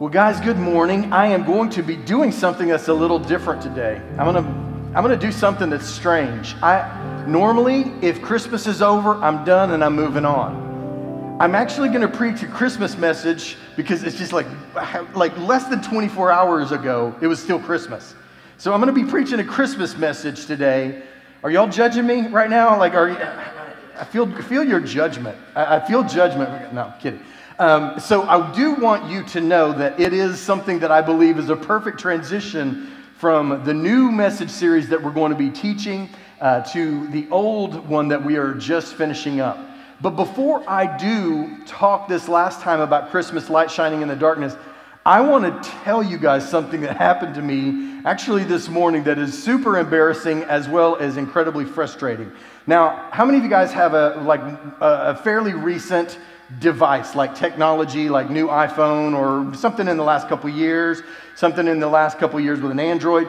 Well, guys, good morning. I am going to be doing something that's a little different today. I'm going to I'm going to do something that's strange. I normally if Christmas is over, I'm done and I'm moving on. I'm actually going to preach a Christmas message because it's just like like less than 24 hours ago, it was still Christmas. So I'm going to be preaching a Christmas message today. Are y'all judging me right now? Like are I feel feel your judgment. I, I feel judgment. No, I'm kidding. Um, so I do want you to know that it is something that I believe is a perfect transition from the new message series that we're going to be teaching uh, to the old one that we are just finishing up. But before I do talk this last time about Christmas light shining in the darkness, I want to tell you guys something that happened to me actually this morning that is super embarrassing as well as incredibly frustrating. Now, how many of you guys have a like a fairly recent device like technology, like new iPhone or something in the last couple years, something in the last couple years with an Android.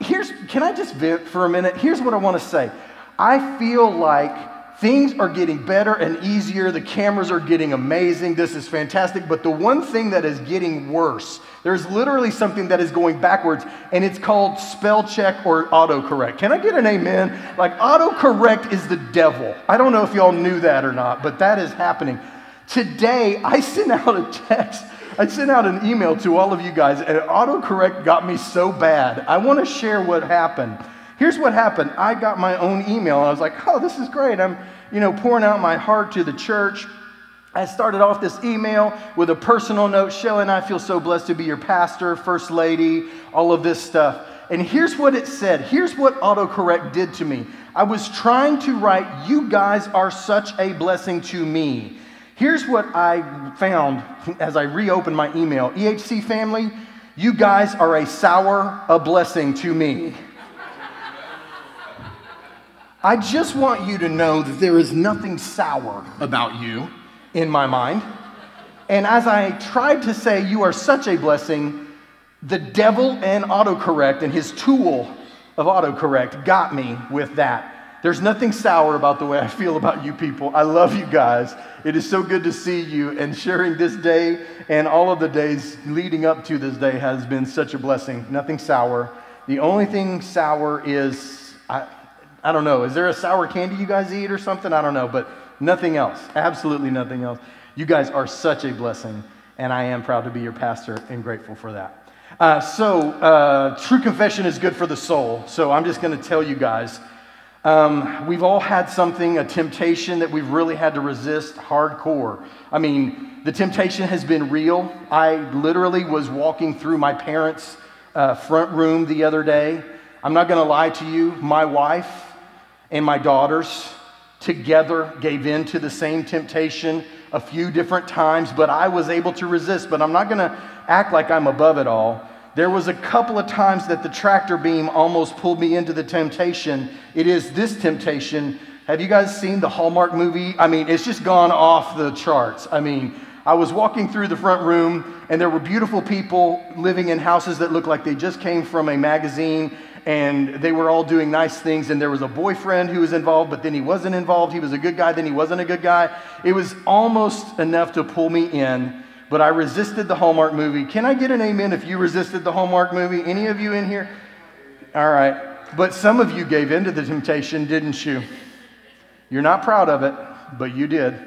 Here's, can I just vent for a minute? Here's what I want to say. I feel like things are getting better and easier. The cameras are getting amazing. This is fantastic. But the one thing that is getting worse, there's literally something that is going backwards, and it's called spell check or autocorrect. Can I get an amen? Like, autocorrect is the devil. I don't know if y'all knew that or not, but that is happening. Today, I sent out a text. I sent out an email to all of you guys, and autocorrect got me so bad. I want to share what happened. Here's what happened. I got my own email, and I was like, "Oh, this is great." I'm, you know, pouring out my heart to the church. I started off this email with a personal note. Shelly and I feel so blessed to be your pastor, first lady, all of this stuff. And here's what it said. Here's what autocorrect did to me. I was trying to write, "You guys are such a blessing to me." Here's what I found as I reopened my email EHC family, you guys are a sour a blessing to me. I just want you to know that there is nothing sour about you in my mind. And as I tried to say, you are such a blessing, the devil and autocorrect and his tool of autocorrect got me with that. There's nothing sour about the way I feel about you people. I love you guys. It is so good to see you, and sharing this day and all of the days leading up to this day has been such a blessing. Nothing sour. The only thing sour is, I, I don't know, is there a sour candy you guys eat or something? I don't know, but nothing else. Absolutely nothing else. You guys are such a blessing, and I am proud to be your pastor and grateful for that. Uh, so, uh, true confession is good for the soul. So, I'm just going to tell you guys um, we've all had something, a temptation that we've really had to resist hardcore. I mean, the temptation has been real. I literally was walking through my parents' uh, front room the other day. I'm not going to lie to you, my wife and my daughters together gave in to the same temptation a few different times, but I was able to resist. But I'm not going to act like I'm above it all. There was a couple of times that the tractor beam almost pulled me into the temptation. It is this temptation. Have you guys seen the Hallmark movie? I mean, it's just gone off the charts. I mean, I was walking through the front room and there were beautiful people living in houses that looked like they just came from a magazine and they were all doing nice things and there was a boyfriend who was involved but then he wasn't involved he was a good guy then he wasn't a good guy it was almost enough to pull me in but I resisted the Hallmark movie. Can I get an amen if you resisted the Hallmark movie? Any of you in here? All right. But some of you gave in to the temptation, didn't you? You're not proud of it, but you did.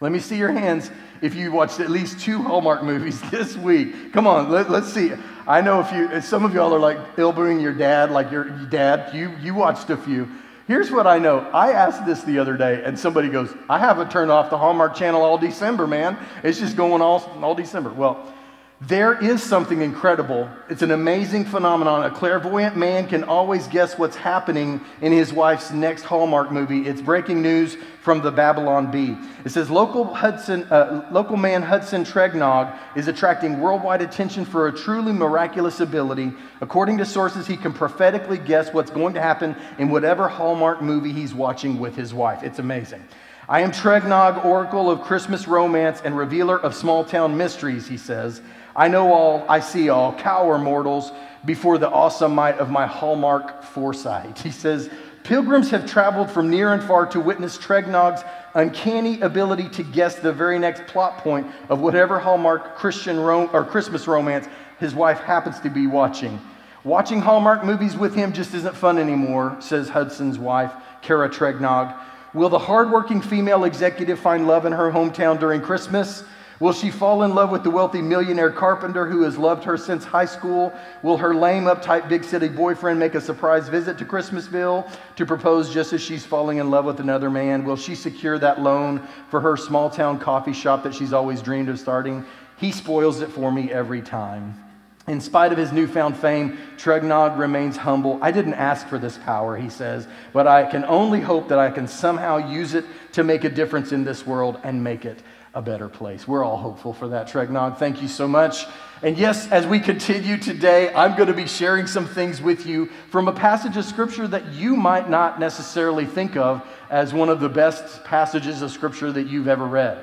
Let me see your hands if you watched at least two Hallmark movies this week. Come on, let, us see. I know if you, some of y'all are like elbowing your dad, like your dad. You, you watched a few. Here's what I know. I asked this the other day, and somebody goes, I haven't turned off the Hallmark channel all December, man. It's just going all, all December. Well, there is something incredible. It's an amazing phenomenon. A clairvoyant man can always guess what's happening in his wife's next Hallmark movie. It's breaking news from the Babylon Bee. It says local, Hudson, uh, local man Hudson Tregnog is attracting worldwide attention for a truly miraculous ability. According to sources, he can prophetically guess what's going to happen in whatever Hallmark movie he's watching with his wife. It's amazing. I am Tregnog, oracle of Christmas romance and revealer of small town mysteries, he says. I know all, I see all, cower mortals before the awesome might of my hallmark foresight. He says, Pilgrims have traveled from near and far to witness Tregnog's uncanny ability to guess the very next plot point of whatever Hallmark Christian rom- or Christmas romance his wife happens to be watching. Watching Hallmark movies with him just isn't fun anymore, says Hudson's wife, Kara Tregnog. Will the hardworking female executive find love in her hometown during Christmas? Will she fall in love with the wealthy millionaire carpenter who has loved her since high school? Will her lame, uptight, big city boyfriend make a surprise visit to Christmasville to propose just as she's falling in love with another man? Will she secure that loan for her small town coffee shop that she's always dreamed of starting? He spoils it for me every time. In spite of his newfound fame, Tregnog remains humble. I didn't ask for this power, he says, but I can only hope that I can somehow use it to make a difference in this world and make it a better place. We're all hopeful for that, Tregnog. Thank you so much. And yes, as we continue today, I'm going to be sharing some things with you from a passage of Scripture that you might not necessarily think of as one of the best passages of Scripture that you've ever read.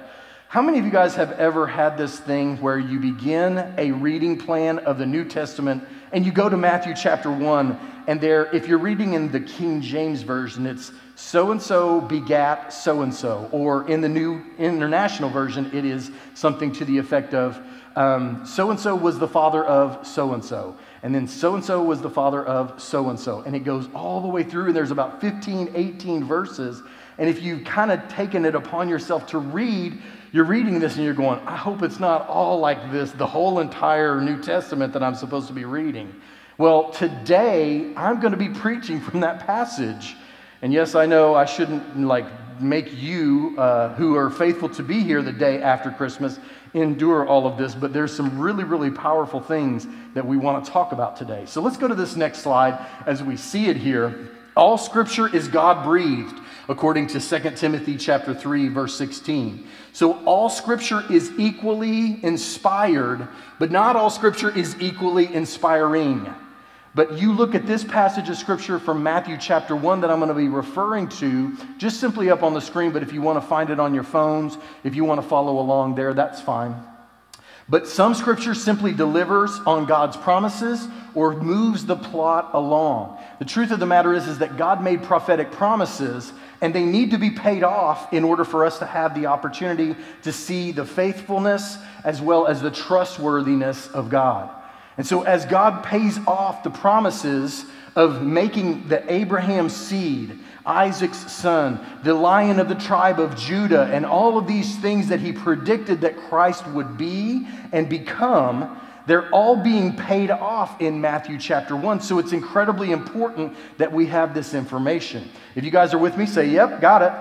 How many of you guys have ever had this thing where you begin a reading plan of the New Testament and you go to Matthew chapter 1, and there, if you're reading in the King James Version, it's so and so begat so and so. Or in the New International Version, it is something to the effect of so and so was the father of so and so. And then so and so was the father of so and so. And it goes all the way through, and there's about 15, 18 verses. And if you've kind of taken it upon yourself to read, you're reading this and you're going, I hope it's not all like this, the whole entire New Testament that I'm supposed to be reading. Well, today I'm going to be preaching from that passage. And yes, I know I shouldn't like make you uh, who are faithful to be here the day after Christmas endure all of this, but there's some really, really powerful things that we want to talk about today. So let's go to this next slide as we see it here. All scripture is God breathed according to 2 Timothy chapter 3 verse 16. So all scripture is equally inspired, but not all scripture is equally inspiring. But you look at this passage of scripture from Matthew chapter 1 that I'm going to be referring to, just simply up on the screen, but if you want to find it on your phones, if you want to follow along there, that's fine. But some scripture simply delivers on God's promises or moves the plot along. The truth of the matter is, is that God made prophetic promises and they need to be paid off in order for us to have the opportunity to see the faithfulness as well as the trustworthiness of God. And so, as God pays off the promises of making the Abraham seed, Isaac's son, the lion of the tribe of Judah, and all of these things that he predicted that Christ would be and become, they're all being paid off in Matthew chapter 1. So it's incredibly important that we have this information. If you guys are with me, say, Yep, got it.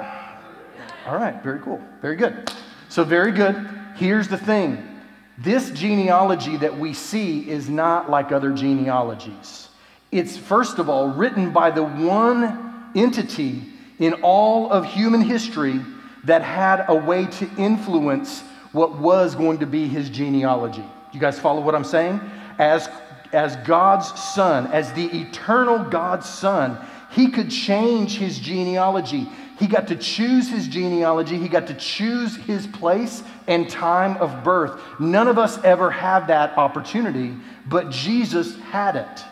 All right, very cool. Very good. So, very good. Here's the thing this genealogy that we see is not like other genealogies. It's, first of all, written by the one entity in all of human history that had a way to influence what was going to be his genealogy. You guys follow what I'm saying? As, as God's son, as the eternal God's son, he could change his genealogy. He got to choose his genealogy. He got to choose his place and time of birth. None of us ever have that opportunity, but Jesus had it.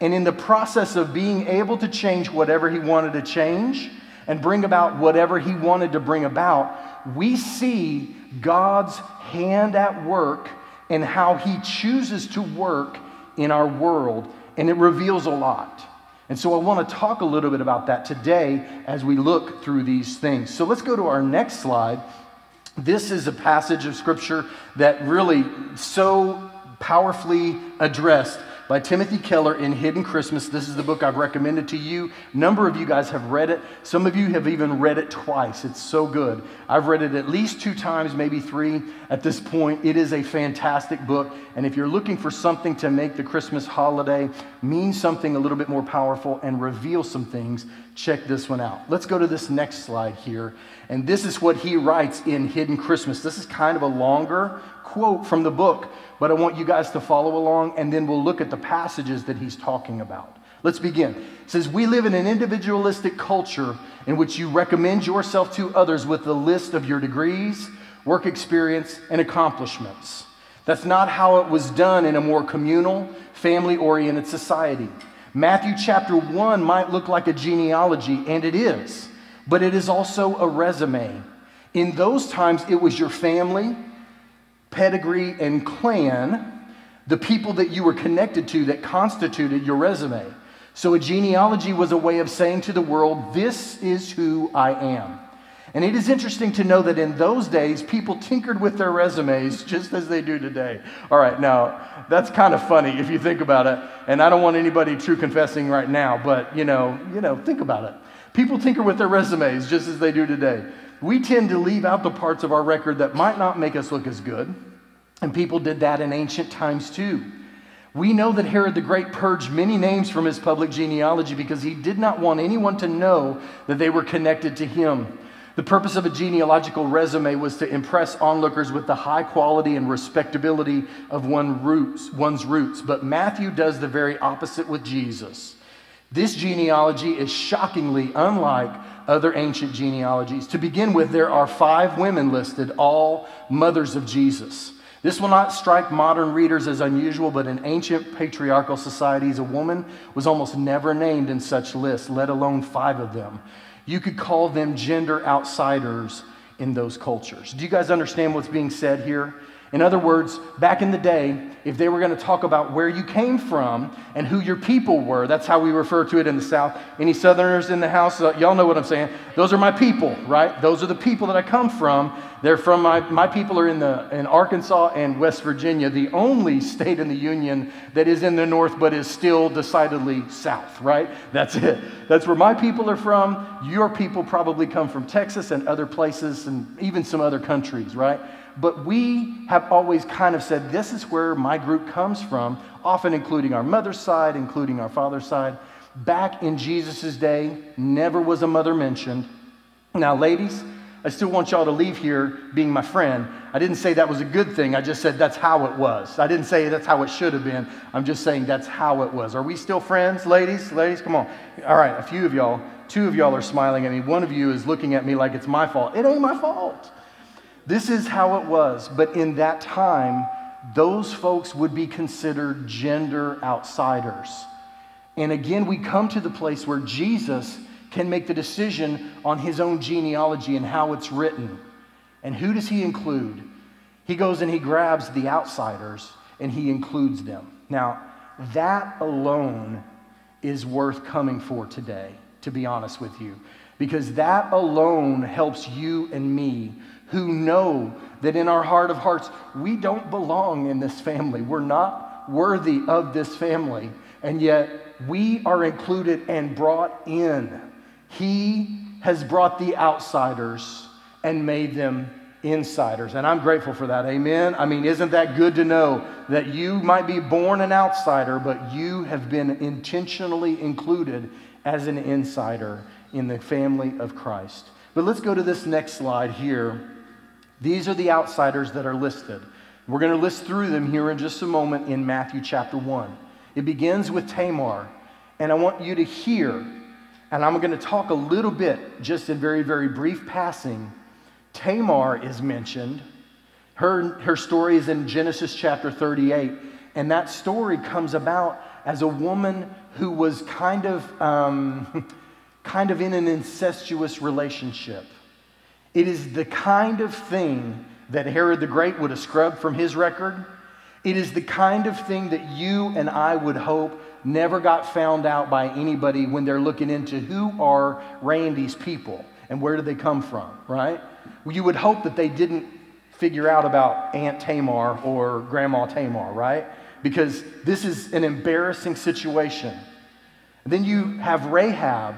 And in the process of being able to change whatever he wanted to change and bring about whatever he wanted to bring about, we see God's hand at work and how he chooses to work in our world. And it reveals a lot. And so I want to talk a little bit about that today as we look through these things. So let's go to our next slide. This is a passage of scripture that really so powerfully addressed by Timothy Keller in Hidden Christmas. This is the book I've recommended to you. A number of you guys have read it. Some of you have even read it twice. It's so good. I've read it at least two times, maybe three at this point. It is a fantastic book. And if you're looking for something to make the Christmas holiday mean something a little bit more powerful and reveal some things, check this one out. Let's go to this next slide here. And this is what he writes in Hidden Christmas. This is kind of a longer quote from the book, but I want you guys to follow along and then we'll look at the passages that he's talking about. Let's begin. It says, We live in an individualistic culture in which you recommend yourself to others with a list of your degrees, work experience, and accomplishments. That's not how it was done in a more communal, family oriented society. Matthew chapter 1 might look like a genealogy, and it is, but it is also a resume. In those times, it was your family, pedigree, and clan, the people that you were connected to that constituted your resume. So a genealogy was a way of saying to the world, This is who I am. And it is interesting to know that in those days, people tinkered with their resumes just as they do today. All right, now, that's kind of funny if you think about it. And I don't want anybody true confessing right now, but you know, you know, think about it. People tinker with their resumes just as they do today. We tend to leave out the parts of our record that might not make us look as good. And people did that in ancient times too. We know that Herod the Great purged many names from his public genealogy because he did not want anyone to know that they were connected to him. The purpose of a genealogical resume was to impress onlookers with the high quality and respectability of one roots, one's roots. But Matthew does the very opposite with Jesus. This genealogy is shockingly unlike other ancient genealogies. To begin with, there are five women listed, all mothers of Jesus. This will not strike modern readers as unusual, but in ancient patriarchal societies, a woman was almost never named in such lists, let alone five of them. You could call them gender outsiders in those cultures. Do you guys understand what's being said here? In other words, back in the day, if they were going to talk about where you came from and who your people were, that's how we refer to it in the South. Any Southerners in the house, uh, y'all know what I'm saying. Those are my people, right? Those are the people that I come from. They're from my, my people are in, the, in Arkansas and West Virginia, the only state in the Union that is in the North but is still decidedly South, right? That's it. That's where my people are from. Your people probably come from Texas and other places and even some other countries, right? But we have always kind of said, this is where my group comes from, often including our mother's side, including our father's side. Back in Jesus' day, never was a mother mentioned. Now, ladies, I still want y'all to leave here being my friend. I didn't say that was a good thing. I just said that's how it was. I didn't say that's how it should have been. I'm just saying that's how it was. Are we still friends, ladies? Ladies, come on. All right, a few of y'all, two of y'all are smiling at me. One of you is looking at me like it's my fault. It ain't my fault. This is how it was. But in that time, those folks would be considered gender outsiders. And again, we come to the place where Jesus can make the decision on his own genealogy and how it's written. And who does he include? He goes and he grabs the outsiders and he includes them. Now, that alone is worth coming for today, to be honest with you, because that alone helps you and me who know that in our heart of hearts, we don't belong in this family. We're not worthy of this family. And yet we are included and brought in. He has brought the outsiders and made them insiders. And I'm grateful for that. Amen. I mean, isn't that good to know that you might be born an outsider, but you have been intentionally included as an insider in the family of Christ? But let's go to this next slide here. These are the outsiders that are listed. We're going to list through them here in just a moment in Matthew chapter 1. It begins with Tamar, and I want you to hear, and I'm going to talk a little bit, just in very, very brief passing. Tamar is mentioned. Her, her story is in Genesis chapter 38, and that story comes about as a woman who was kind of, um, kind of in an incestuous relationship. It is the kind of thing that Herod the Great would have scrubbed from his record. It is the kind of thing that you and I would hope never got found out by anybody when they're looking into who are Randy's people and where do they come from, right? You would hope that they didn't figure out about Aunt Tamar or Grandma Tamar, right? Because this is an embarrassing situation. And then you have Rahab,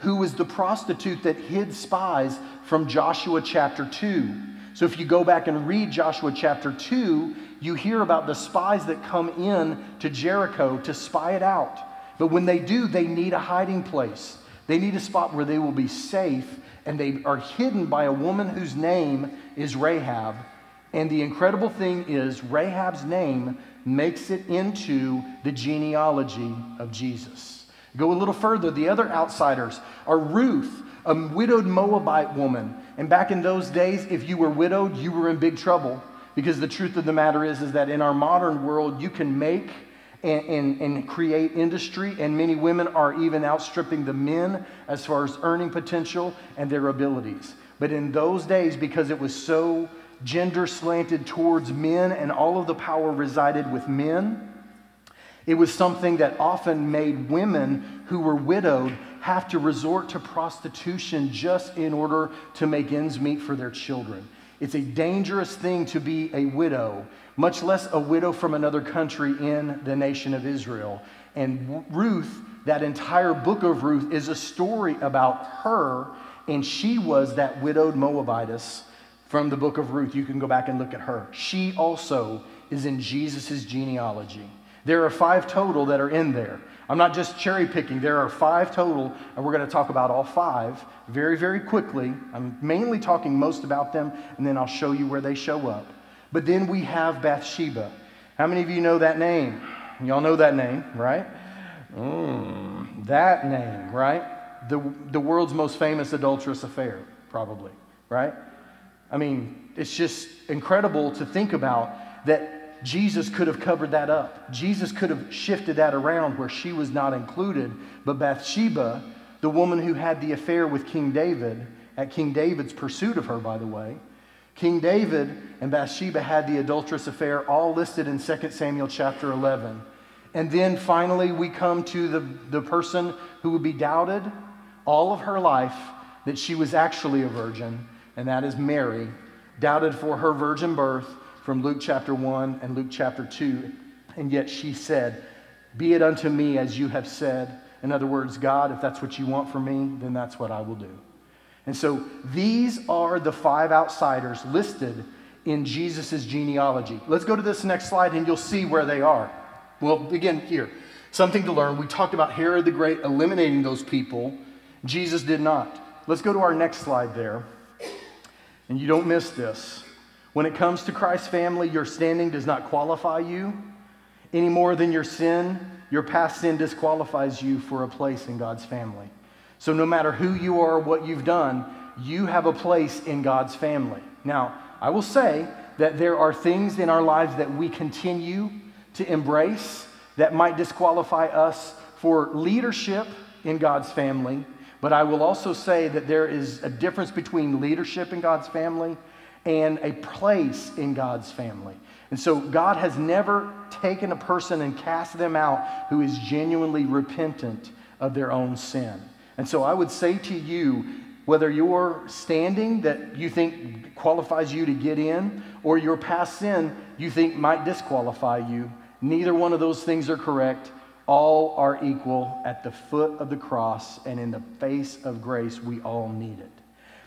who was the prostitute that hid spies from Joshua chapter 2. So if you go back and read Joshua chapter 2, you hear about the spies that come in to Jericho to spy it out. But when they do, they need a hiding place. They need a spot where they will be safe, and they are hidden by a woman whose name is Rahab. And the incredible thing is, Rahab's name makes it into the genealogy of Jesus. Go a little further, the other outsiders are Ruth a widowed Moabite woman. And back in those days, if you were widowed, you were in big trouble. Because the truth of the matter is, is that in our modern world, you can make and, and, and, create industry, and many women are even outstripping the men as far as earning potential and their abilities. But in those days, because it was so gender slanted towards men and all of the power resided with men, it was something that often made women who were widowed have to resort to prostitution just in order to make ends meet for their children. It's a dangerous thing to be a widow, much less a widow from another country in the nation of Israel. And Ruth, that entire book of Ruth, is a story about her, and she was that widowed Moabitess from the book of Ruth. You can go back and look at her. She also is in Jesus' genealogy. There are five total that are in there. I'm not just cherry picking, there are five total, and we're going to talk about all five very, very quickly. I'm mainly talking most about them, and then I'll show you where they show up. But then we have Bathsheba. How many of you know that name? Y'all know that name, right? Mm, that name, right? The, the world's most famous adulterous affair, probably, right? I mean, it's just incredible to think about that Jesus could have covered that up. Jesus could have shifted that around where she was not included. But Bathsheba, the woman who had the affair with King David, at King David's pursuit of her, by the way, King David and Bathsheba had the adulterous affair, all listed in 2 Samuel chapter 11. And then finally, we come to the, the person who would be doubted all of her life that she was actually a virgin and that is Mary, doubted for her virgin birth from Luke chapter 1 and Luke chapter 2. And yet she said, Be it unto me as you have said. In other words, God, if that's what you want for me, then that's what I will do. And so these are the five outsiders listed in Jesus' genealogy. Let's go to this next slide and you'll see where they are. Well, begin here. Something to learn. We talked about Herod the Great eliminating those people. Jesus did not. Let's go to our next slide there. And you don't miss this. When it comes to Christ's family, your standing does not qualify you any more than your sin. Your past sin disqualifies you for a place in God's family. So, no matter who you are or what you've done, you have a place in God's family. Now, I will say that there are things in our lives that we continue to embrace that might disqualify us for leadership in God's family but I will also say that there is a difference between leadership in God's family and a place in God's family. And so God has never taken a person and cast them out who is genuinely repentant of their own sin. And so I would say to you, whether your standing that you think qualifies you to get in or your past sin you think might disqualify you, neither one of those things are correct. All are equal at the foot of the cross, and in the face of grace, we all need it.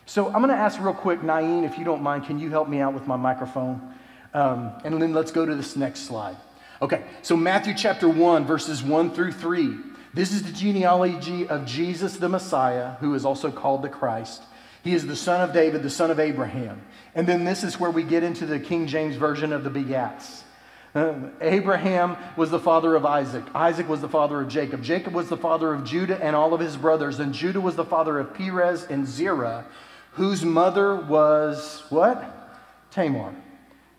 So I'm going to ask real quick, Naeem, if you don't mind, can you help me out with my microphone? Um, and then let's go to this next slide. Okay, so Matthew chapter 1, verses 1 through 3. This is the genealogy of Jesus the Messiah, who is also called the Christ. He is the son of David, the son of Abraham. And then this is where we get into the King James version of the begats. Um, Abraham was the father of Isaac. Isaac was the father of Jacob. Jacob was the father of Judah and all of his brothers. And Judah was the father of Perez and Zerah, whose mother was what? Tamar.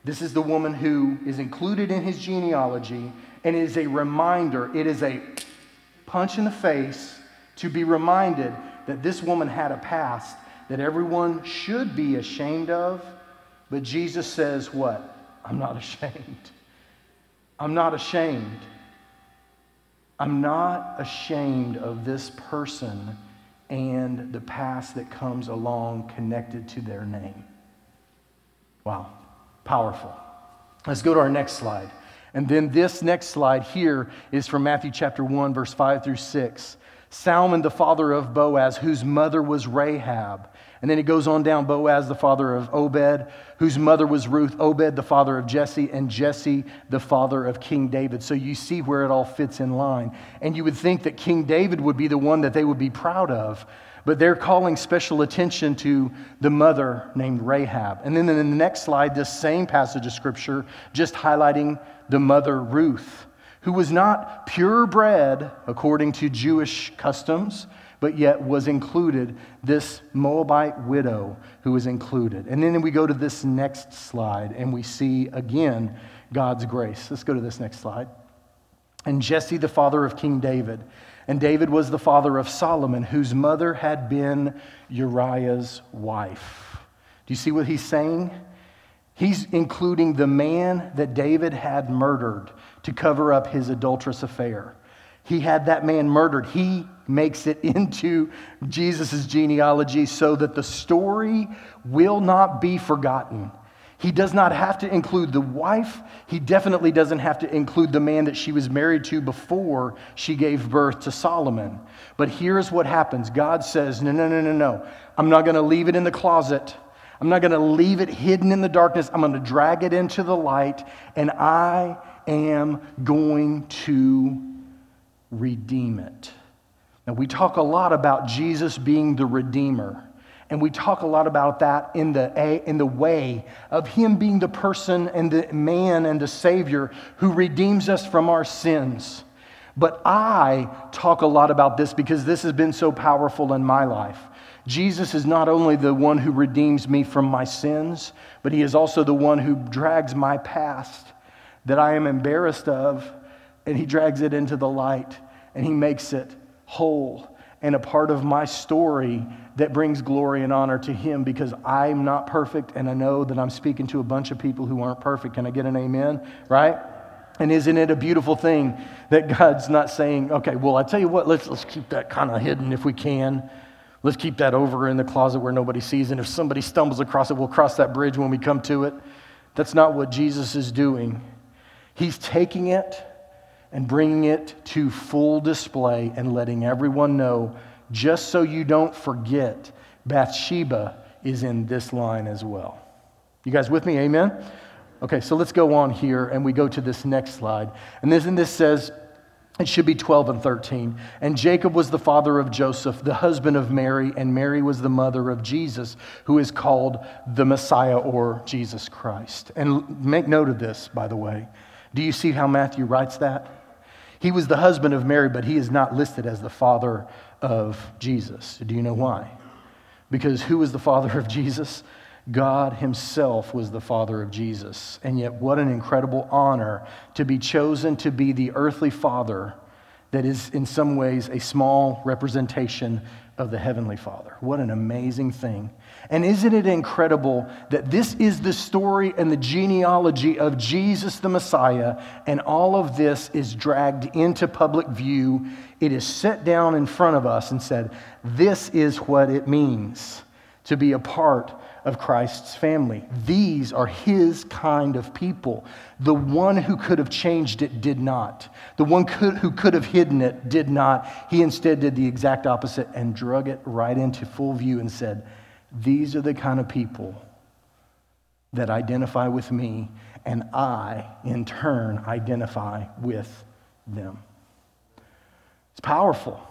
This is the woman who is included in his genealogy, and it is a reminder, it is a punch in the face to be reminded that this woman had a past that everyone should be ashamed of. But Jesus says, What? I'm not ashamed. I'm not ashamed. I'm not ashamed of this person and the past that comes along connected to their name. Wow, powerful. Let's go to our next slide. And then this next slide here is from Matthew chapter 1, verse 5 through 6. Salmon, the father of Boaz, whose mother was Rahab. And then he goes on down Boaz, the father of Obed, whose mother was Ruth, Obed, the father of Jesse, and Jesse, the father of King David. So you see where it all fits in line. And you would think that King David would be the one that they would be proud of, but they're calling special attention to the mother named Rahab. And then in the next slide, this same passage of scripture, just highlighting the mother Ruth, who was not purebred according to Jewish customs but yet was included this Moabite widow who was included. And then we go to this next slide and we see again God's grace. Let's go to this next slide. and Jesse the father of King David. And David was the father of Solomon, whose mother had been Uriah's wife. Do you see what he's saying? He's including the man that David had murdered to cover up his adulterous affair. He had that man murdered. He makes it into Jesus' genealogy so that the story will not be forgotten. He does not have to include the wife. He definitely doesn't have to include the man that she was married to before she gave birth to Solomon. But here's what happens God says, No, no, no, no, no. I'm not going to leave it in the closet. I'm not going to leave it hidden in the darkness. I'm going to drag it into the light, and I am going to redeem it. Now, we talk a lot about Jesus being the Redeemer. And we talk a lot about that in the, in the way of Him being the person and the man and the Savior who redeems us from our sins. But I talk a lot about this because this has been so powerful in my life. Jesus is not only the one who redeems me from my sins, but He is also the one who drags my past that I am embarrassed of, and He drags it into the light and He makes it whole and a part of my story that brings glory and honor to Him because I'm not perfect and I know that I'm speaking to a bunch of people who aren't perfect. Can I get an amen? Right? And isn't it a beautiful thing that God's not saying, okay, well, I tell you what, let's, let's keep that kind of hidden if we can. Let's keep that over in the closet where nobody sees. And if somebody stumbles across it, we'll cross that bridge when we come to it. That's not what Jesus is doing. He's taking it and bringing it to full display and letting everyone know, just so you don't forget, Bathsheba is in this line as well. You guys with me? Amen? Okay, so let's go on here and we go to this next slide. And this, and this says, it should be 12 and 13. And Jacob was the father of Joseph, the husband of Mary, and Mary was the mother of Jesus, who is called the Messiah or Jesus Christ. And make note of this, by the way. Do you see how Matthew writes that? He was the husband of Mary, but he is not listed as the father of Jesus. Do you know why? Because who was the father of Jesus? God Himself was the Father of Jesus. And yet, what an incredible honor to be chosen to be the earthly Father that is, in some ways, a small representation of the Heavenly Father. What an amazing thing. And isn't it incredible that this is the story and the genealogy of Jesus the Messiah, and all of this is dragged into public view? It is set down in front of us and said, This is what it means to be a part of Christ's family. These are his kind of people. The one who could have changed it did not. The one could, who could have hidden it did not. He instead did the exact opposite and drug it right into full view and said, These are the kind of people that identify with me, and I, in turn, identify with them. It's powerful.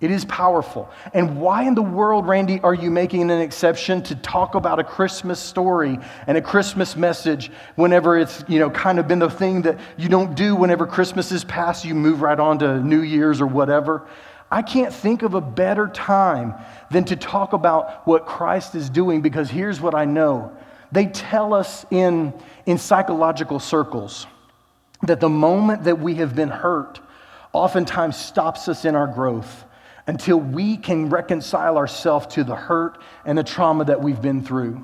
It is powerful. And why in the world, Randy, are you making an exception to talk about a Christmas story and a Christmas message whenever it's, you know, kind of been the thing that you don't do whenever Christmas is past, you move right on to New Year's or whatever? I can't think of a better time than to talk about what Christ is doing because here's what I know. They tell us in, in psychological circles that the moment that we have been hurt oftentimes stops us in our growth until we can reconcile ourselves to the hurt and the trauma that we've been through.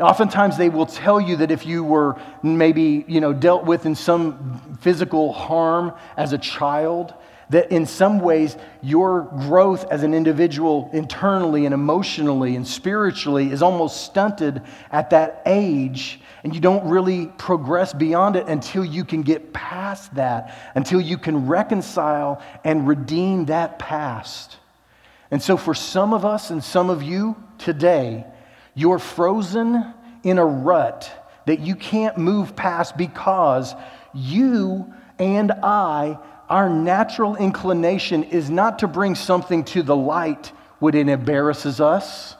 Oftentimes they will tell you that if you were maybe, you know, dealt with in some physical harm as a child, that in some ways your growth as an individual internally and emotionally and spiritually is almost stunted at that age and you don't really progress beyond it until you can get past that, until you can reconcile and redeem that past. And so, for some of us and some of you today, you're frozen in a rut that you can't move past because you and I, our natural inclination is not to bring something to the light when it embarrasses us.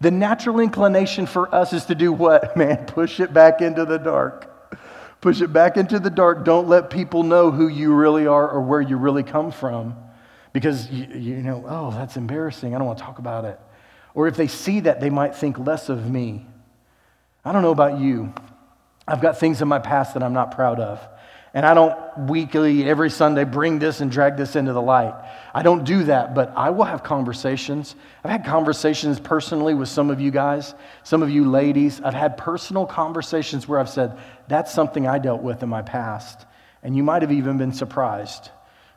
The natural inclination for us is to do what, man? Push it back into the dark. Push it back into the dark. Don't let people know who you really are or where you really come from. Because you, you know, oh, that's embarrassing. I don't want to talk about it. Or if they see that, they might think less of me. I don't know about you. I've got things in my past that I'm not proud of. And I don't weekly, every Sunday, bring this and drag this into the light. I don't do that, but I will have conversations. I've had conversations personally with some of you guys, some of you ladies. I've had personal conversations where I've said, that's something I dealt with in my past. And you might have even been surprised.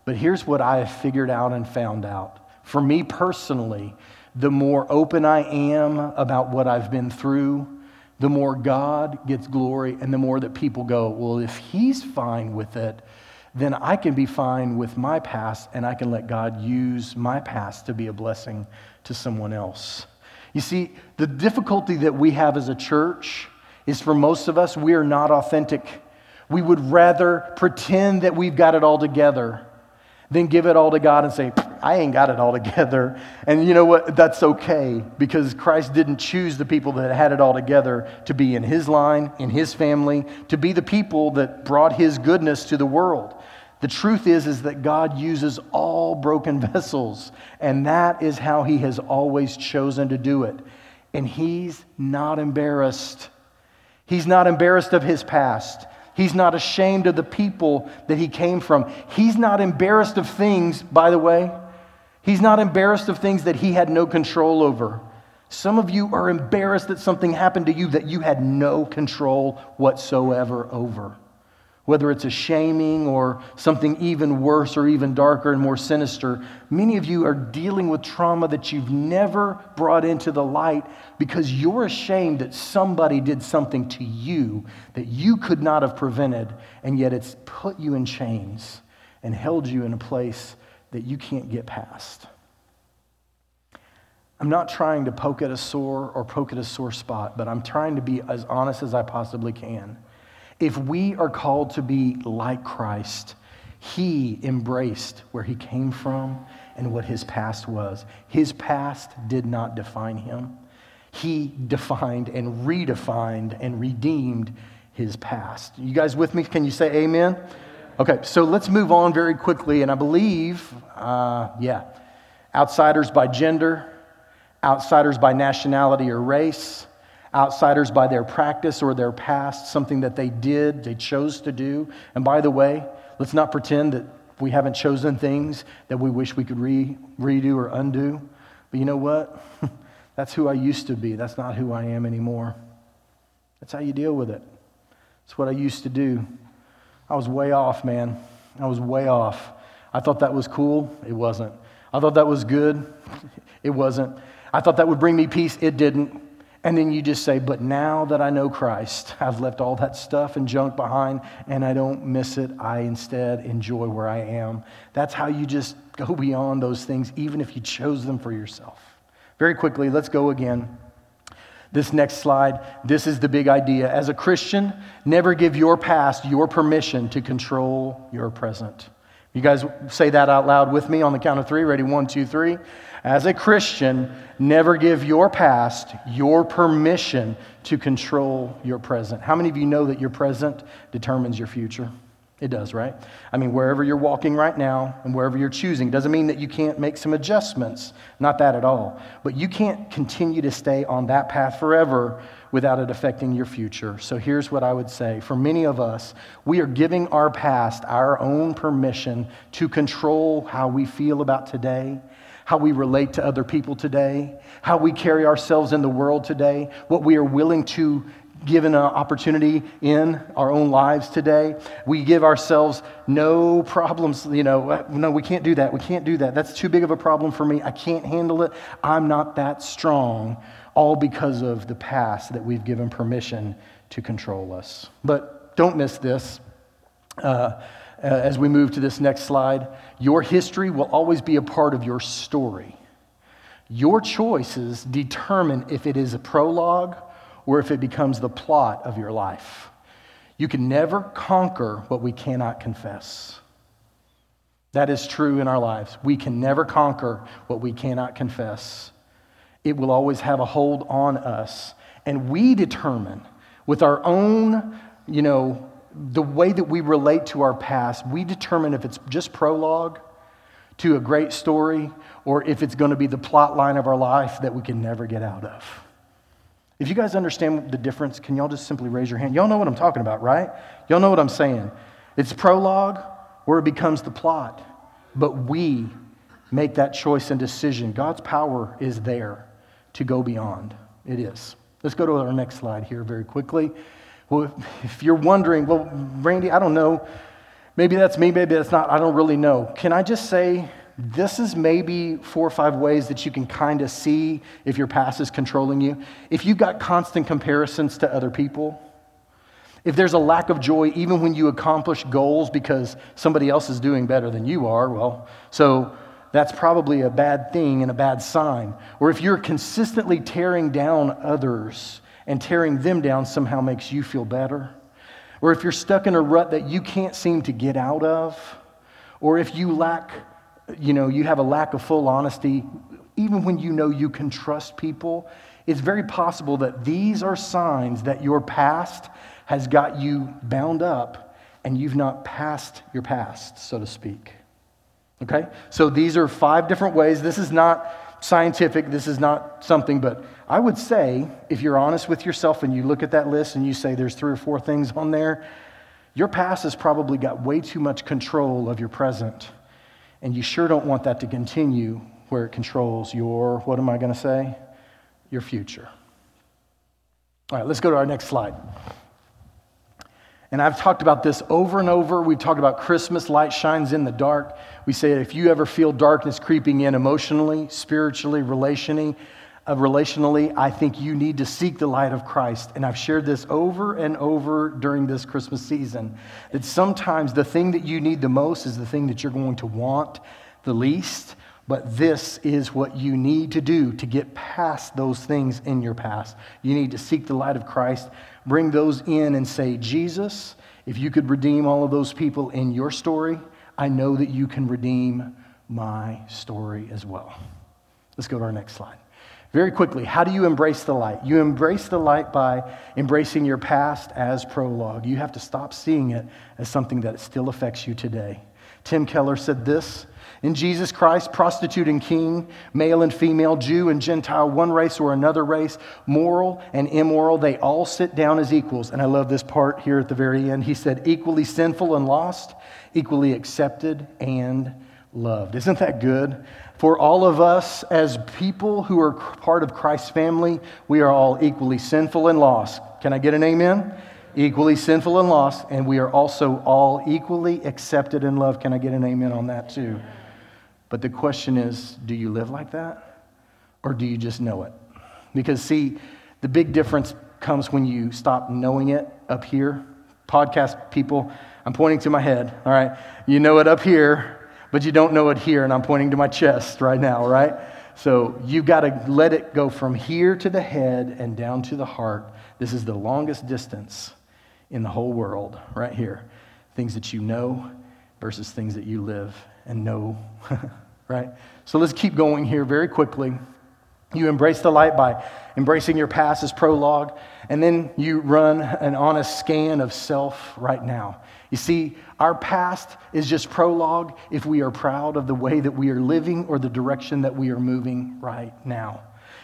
But here's what I have figured out and found out. For me personally, the more open I am about what I've been through, the more God gets glory and the more that people go, well, if He's fine with it, then I can be fine with my past and I can let God use my past to be a blessing to someone else. You see, the difficulty that we have as a church is for most of us, we are not authentic. We would rather pretend that we've got it all together than give it all to God and say, I ain't got it all together. And you know what? That's okay because Christ didn't choose the people that had it all together to be in his line, in his family, to be the people that brought his goodness to the world. The truth is is that God uses all broken vessels, and that is how he has always chosen to do it. And he's not embarrassed. He's not embarrassed of his past. He's not ashamed of the people that he came from. He's not embarrassed of things, by the way. He's not embarrassed of things that he had no control over. Some of you are embarrassed that something happened to you that you had no control whatsoever over whether it's a shaming or something even worse or even darker and more sinister, many of you are dealing with trauma that you've never brought into the light because you're ashamed that somebody did something to you that you could not have prevented, and yet it's put you in chains and held you in a place that you can't get past. I'm not trying to poke at a sore or poke at a sore spot, but I'm trying to be as honest as I possibly can. If we are called to be like Christ, he embraced where he came from and what his past was. His past did not define him. He defined and redefined and redeemed his past. You guys with me? Can you say amen? Okay, so let's move on very quickly. And I believe, uh, yeah, outsiders by gender, outsiders by nationality or race, outsiders by their practice or their past, something that they did, they chose to do. And by the way, let's not pretend that we haven't chosen things that we wish we could re- redo or undo. But you know what? That's who I used to be. That's not who I am anymore. That's how you deal with it. It's what I used to do. I was way off, man. I was way off. I thought that was cool. It wasn't. I thought that was good. It wasn't. I thought that would bring me peace. It didn't. And then you just say, But now that I know Christ, I've left all that stuff and junk behind and I don't miss it. I instead enjoy where I am. That's how you just go beyond those things, even if you chose them for yourself. Very quickly, let's go again. This next slide, this is the big idea. As a Christian, never give your past your permission to control your present. You guys say that out loud with me on the count of three. Ready? One, two, three. As a Christian, never give your past your permission to control your present. How many of you know that your present determines your future? It does, right? I mean, wherever you're walking right now and wherever you're choosing doesn't mean that you can't make some adjustments. Not that at all. But you can't continue to stay on that path forever without it affecting your future. So here's what I would say for many of us, we are giving our past our own permission to control how we feel about today how we relate to other people today, how we carry ourselves in the world today, what we are willing to give an opportunity in our own lives today. We give ourselves no problems, you know, no, we can't do that. We can't do that. That's too big of a problem for me. I can't handle it. I'm not that strong, all because of the past that we've given permission to control us. But don't miss this. Uh, uh, Uh, as we move to this next slide. Your history will always be a part of your story. Your choices determine if it is a prologue or if it becomes the plot of your life. You can never conquer what we cannot confess. That is true in our lives. We can never conquer what we cannot confess. It will always have a hold on us. And we determine with our own, you know, the way that we relate to our past, we determine if it's just prologue to a great story or if it's going to be the plot line of our life that we can never get out of. If you guys understand the difference, can y'all just simply raise your hand? Y'all know what I'm talking about, right? Y'all know what I'm saying. It's prologue where it becomes the plot. But we make that choice and decision. God's power is there to go beyond. It is. Let's go to our next slide here very quickly. Well, if you're wondering, well, Randy, I don't know. Maybe that's me, maybe that's not. I don't really know. Can I just say this is maybe four or five ways that you can kind of see if your past is controlling you. If you've got constant comparisons to other people, if there's a lack of joy even when you accomplish goals because somebody else is doing better than you are, well, so that's probably a bad thing and a bad sign. Or if you're consistently tearing down others and tearing them down somehow makes you feel better. Or if you're stuck in a rut that you can't seem to get out of. Or if you lack, you know, you have a lack of full honesty, even when you know you can trust people, it's very possible that these are signs that your past has got you bound up and you've not passed your past, so to speak. Okay? So these are five different ways. This is not scientific, this is not something, but I would say if you're honest with yourself and you look at that list and you say there's three or four things on there, your past has probably got way too much control of your present. And you sure don't want that to continue where it controls your, what am I going to say? Your future. All right, let's go to our next slide. And I've talked about this over and over. We've talked about Christmas, light shines in the dark. We say if you ever feel darkness creeping in emotionally, spiritually, relationally, uh, relationally, I think you need to seek the light of Christ. And I've shared this over and over during this Christmas season that sometimes the thing that you need the most is the thing that you're going to want the least. But this is what you need to do to get past those things in your past. You need to seek the light of Christ bring those in and say, Jesus, if you could redeem all of those people in your story, I know that you can redeem my story as well. Let's go to our next slide. Very quickly, how do you embrace the light? You embrace the light by embracing your past as prologue. You have to stop seeing it as something that still affects you today. Tim Keller said this in Jesus Christ, prostitute and king, male and female, Jew and Gentile, one race or another race, moral and immoral, they all sit down as equals. And I love this part here at the very end. He said, equally sinful and lost, equally accepted and loved. Isn't that good? For all of us, as people who are part of Christ's family, we are all equally sinful and lost. Can I get an amen? Equally sinful and lost, and we are also all equally accepted and loved. Can I get an amen on that too? But the question is do you live like that? Or do you just know it? Because, see, the big difference comes when you stop knowing it up here. Podcast people, I'm pointing to my head, all right? You know it up here, but you don't know it here, and I'm pointing to my chest right now, right? So you've got to let it go from here to the head and down to the heart. This is the longest distance in the whole world, right here. Things that you know versus things that you live and know right? So let's keep going here very quickly. You embrace the light by embracing your past as prologue, and then you run an honest scan of self right now. You see, our past is just prologue if we are proud of the way that we are living or the direction that we are moving right now.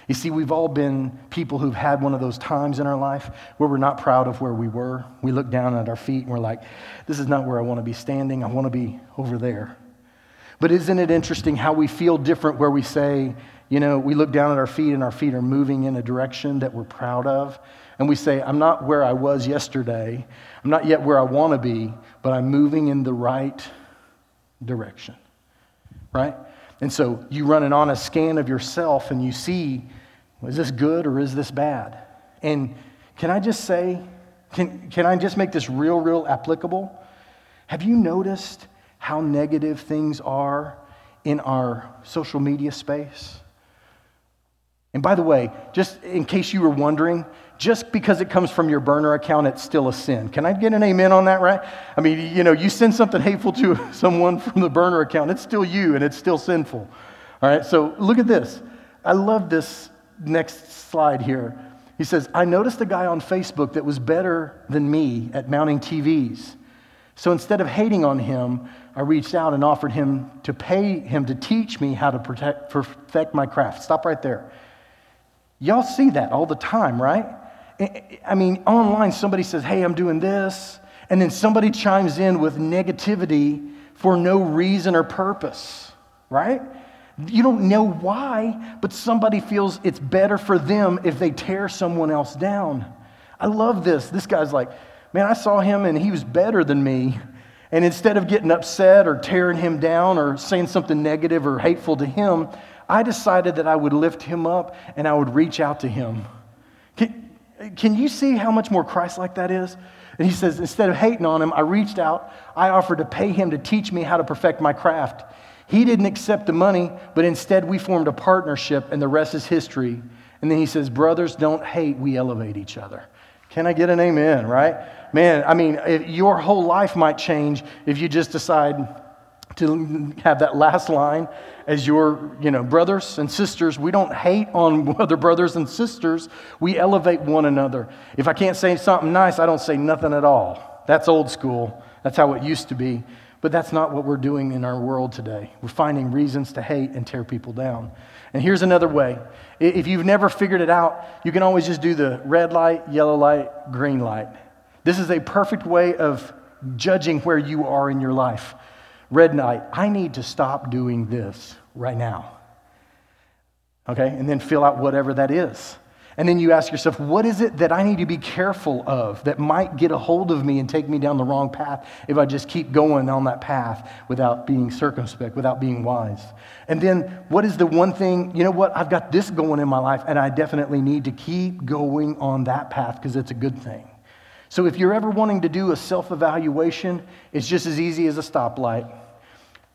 You see, we've all been people who've had one of those times in our life where we're not proud of where we were. We look down at our feet and we're like, this is not where I want to be standing. I want to be over there. But isn't it interesting how we feel different where we say, you know, we look down at our feet and our feet are moving in a direction that we're proud of. And we say, I'm not where I was yesterday. I'm not yet where I want to be, but I'm moving in the right direction. Right? And so you run an honest scan of yourself and you see, is this good or is this bad? And can I just say, can, can I just make this real, real applicable? Have you noticed how negative things are in our social media space. And by the way, just in case you were wondering, just because it comes from your burner account, it's still a sin. Can I get an amen on that, right? I mean, you know, you send something hateful to someone from the burner account, it's still you and it's still sinful. All right, so look at this. I love this next slide here. He says, I noticed a guy on Facebook that was better than me at mounting TVs. So instead of hating on him, I reached out and offered him to pay him to teach me how to protect, perfect my craft. Stop right there. Y'all see that all the time, right? I mean, online, somebody says, Hey, I'm doing this. And then somebody chimes in with negativity for no reason or purpose, right? You don't know why, but somebody feels it's better for them if they tear someone else down. I love this. This guy's like, man, I saw him and he was better than me. And instead of getting upset or tearing him down or saying something negative or hateful to him, I decided that I would lift him up and I would reach out to him. Can, you see how much more Christ like that is? And he says, instead of hating on him, I reached out. I offered to pay him to teach me how to perfect my craft. He didn't accept the money, but instead we formed a partnership, and the rest is history. And then he says, Brothers, don't hate, we elevate each other. Can I get an amen, right? Man, I mean, your whole life might change if you just decide to have that last line as your you know brothers and sisters we don't hate on other brothers and sisters we elevate one another if i can't say something nice i don't say nothing at all that's old school that's how it used to be but that's not what we're doing in our world today. We're finding reasons to hate and tear people down. And here's another way. If you've never figured it out, you can always just do the red light, yellow light, green light. This is a perfect way of judging where you are in your life. Red light, I need to stop doing this right now. Okay? And then fill out whatever that is. And then you ask yourself, what is it that I need to be careful of that might get a hold of me and take me down the wrong path if I just keep going on that path without being circumspect, without being wise? And then what is the one thing, you know what, I've got this going in my life and I definitely need to keep going on that path because it's a good thing. So if you're ever wanting to do a self evaluation, it's just as easy as a stoplight.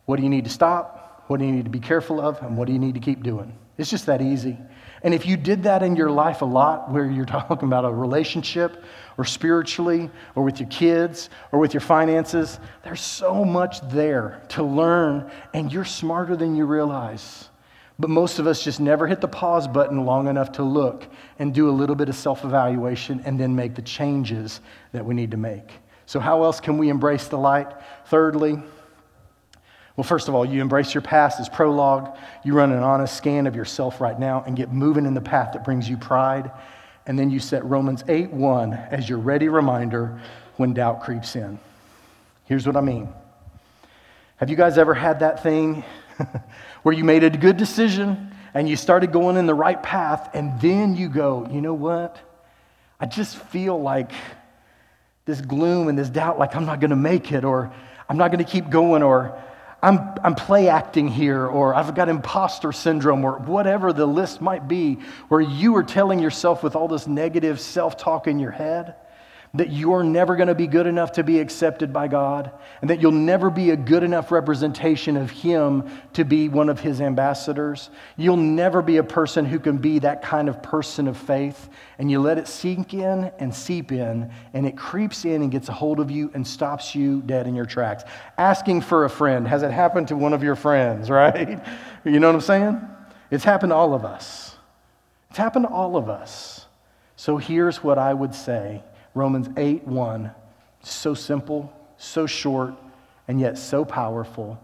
What do you need to stop? What do you need to be careful of? And what do you need to keep doing? It's just that easy. And if you did that in your life a lot, where you're talking about a relationship or spiritually or with your kids or with your finances, there's so much there to learn, and you're smarter than you realize. But most of us just never hit the pause button long enough to look and do a little bit of self evaluation and then make the changes that we need to make. So, how else can we embrace the light? Thirdly, well, first of all, you embrace your past as prologue. You run an honest scan of yourself right now and get moving in the path that brings you pride. And then you set Romans 8 1 as your ready reminder when doubt creeps in. Here's what I mean. Have you guys ever had that thing where you made a good decision and you started going in the right path, and then you go, you know what? I just feel like this gloom and this doubt, like I'm not going to make it, or I'm not going to keep going, or I'm, I'm play acting here, or I've got imposter syndrome, or whatever the list might be, where you are telling yourself with all this negative self talk in your head that you're never going to be good enough to be accepted by God, and that you'll never be a good enough representation of Him to be one of His ambassadors. You'll never be a person who can be that kind of person of faith, and you let it sink in and seep in, and it creeps in and gets a hold of you and stops you dead in your tracks. Asking for a friend, has it happened to one of your friends, right? You know what I'm saying? It's happened to all of us. It's happened to all of us. So here's what I would say Romans 8 1. So simple, so short, and yet so powerful.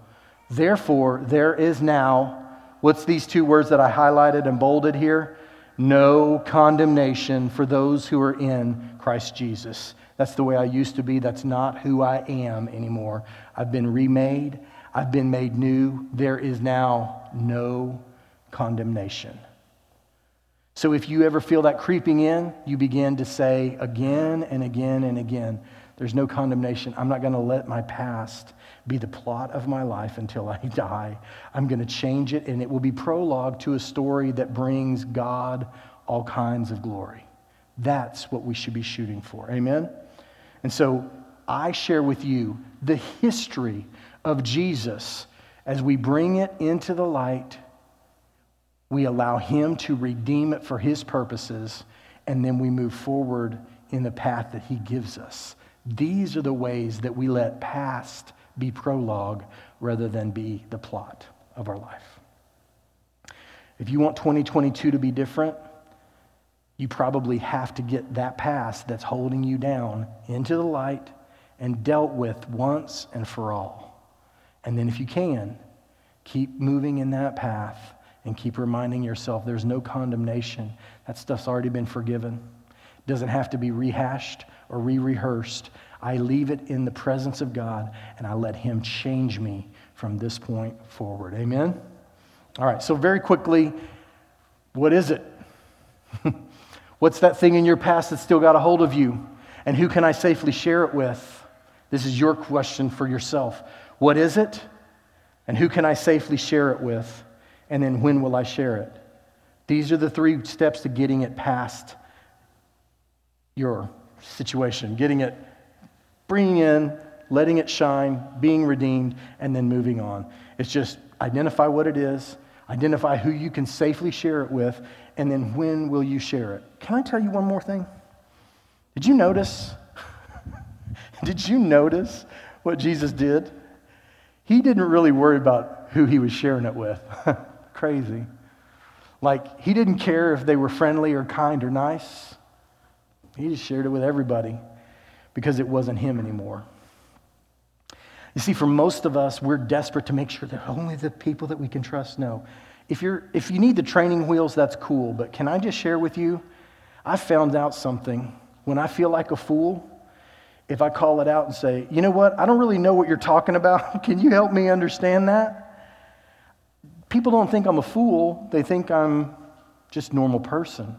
Therefore, there is now, what's these two words that I highlighted and bolded here? No condemnation for those who are in Christ Jesus. That's the way I used to be. That's not who I am anymore. I've been remade, I've been made new. There is now no condemnation. So if you ever feel that creeping in, you begin to say again and again and again, there's no condemnation. I'm not going to let my past be the plot of my life until I die. I'm going to change it, and it will be prologue to a story that brings God all kinds of glory. That's what we should be shooting for. Amen? And so I share with you the history of Jesus as we bring it into the light we allow Him to redeem it for His purposes, and then we move forward in the path that He gives us. These are the ways that we let past be prologue rather than be the plot of our life. If you want 2022 to be different, you probably have to get that past that's holding you down into the light and dealt with once and for all. And then, if you can, keep moving in that path and keep reminding yourself there's no condemnation. That stuff's already been forgiven. It doesn't have to be rehashed or re rehearsed. I leave it in the presence of God and I let Him change me from this point forward. Amen? All right, so very quickly, what is it? What's that thing in your past that's still got a hold of you? And who can I safely share it with? This is your question for yourself. What is it? And who can I safely share it with? And then when will I share it? These are the three steps to getting it past your situation, getting it, bringing in, letting it shine, being redeemed, and then moving on. It's just identify what it is, identify who you can safely share it with, and then when will you share it? Can I tell you one more thing? Did you notice? did you notice what Jesus did? He didn't really worry about who he was sharing it with. Crazy. Like, he didn't care if they were friendly or kind or nice. He just shared it with everybody because it wasn't him anymore. You see, for most of us, we're desperate to make sure that only the people that we can trust know. If, you're, if you need the training wheels, that's cool. But can I just share with you? I found out something. When I feel like a fool, if I call it out and say, you know what, I don't really know what you're talking about. Can you help me understand that? People don't think I'm a fool, they think I'm just normal person.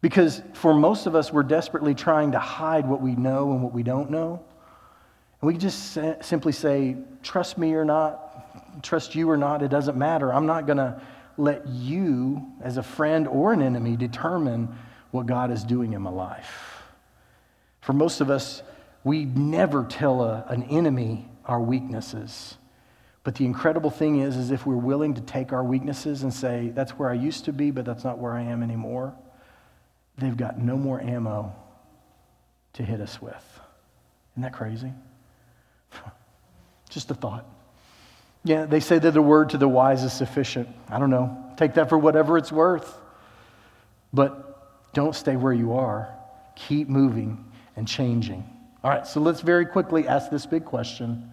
Because for most of us, we're desperately trying to hide what we know and what we don't know. And we just simply say, trust me or not, trust you or not, it doesn't matter. I'm not going to let you, as a friend or an enemy, determine what God is doing in my life. For most of us, we never tell a, an enemy our weaknesses. But the incredible thing is, is if we're willing to take our weaknesses and say, that's where I used to be, but that's not where I am anymore they've got no more ammo to hit us with. Isn't that crazy? Just a thought. Yeah, they say that the word to the wise is sufficient. I don't know. Take that for whatever it's worth. But don't stay where you are. Keep moving and changing. All right, so let's very quickly ask this big question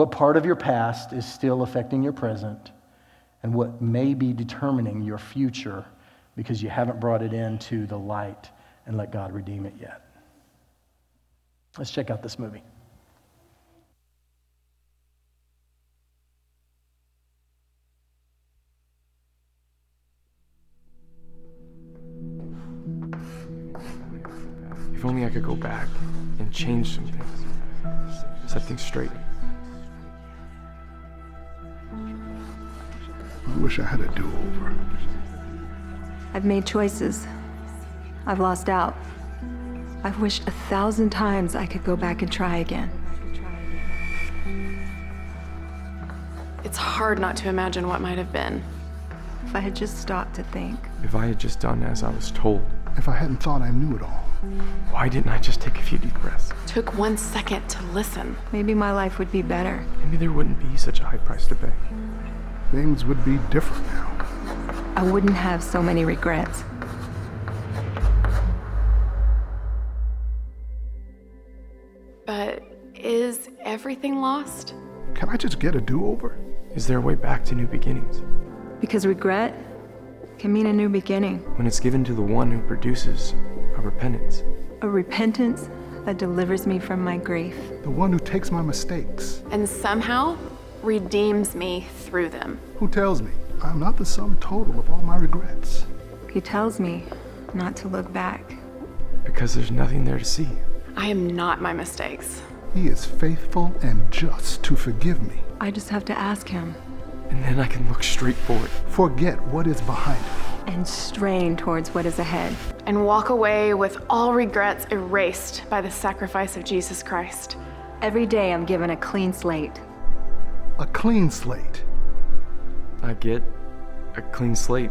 What part of your past is still affecting your present? And what may be determining your future because you haven't brought it into the light and let God redeem it yet. Let's check out this movie. If only I could go back and change some things, set things straight. I wish I had a do over. I've made choices. I've lost out. I've wished a thousand times I could go back and try again. It's hard not to imagine what might have been. If I had just stopped to think. If I had just done as I was told. If I hadn't thought I knew it all. Why didn't I just take a few deep breaths? Took one second to listen. Maybe my life would be better. Maybe there wouldn't be such a high price to pay. Things would be different now. I wouldn't have so many regrets. But is everything lost? Can I just get a do over? Is there a way back to new beginnings? Because regret can mean a new beginning. When it's given to the one who produces a repentance. A repentance that delivers me from my grief. The one who takes my mistakes. And somehow redeems me through them. Who tells me I'm not the sum total of all my regrets. He tells me not to look back. Because there's nothing there to see. I am not my mistakes. He is faithful and just to forgive me. I just have to ask him. And then I can look straight forward. Forget what is behind me. And strain towards what is ahead. And walk away with all regrets erased by the sacrifice of Jesus Christ. Every day I'm given a clean slate. A clean slate. I get a clean slate.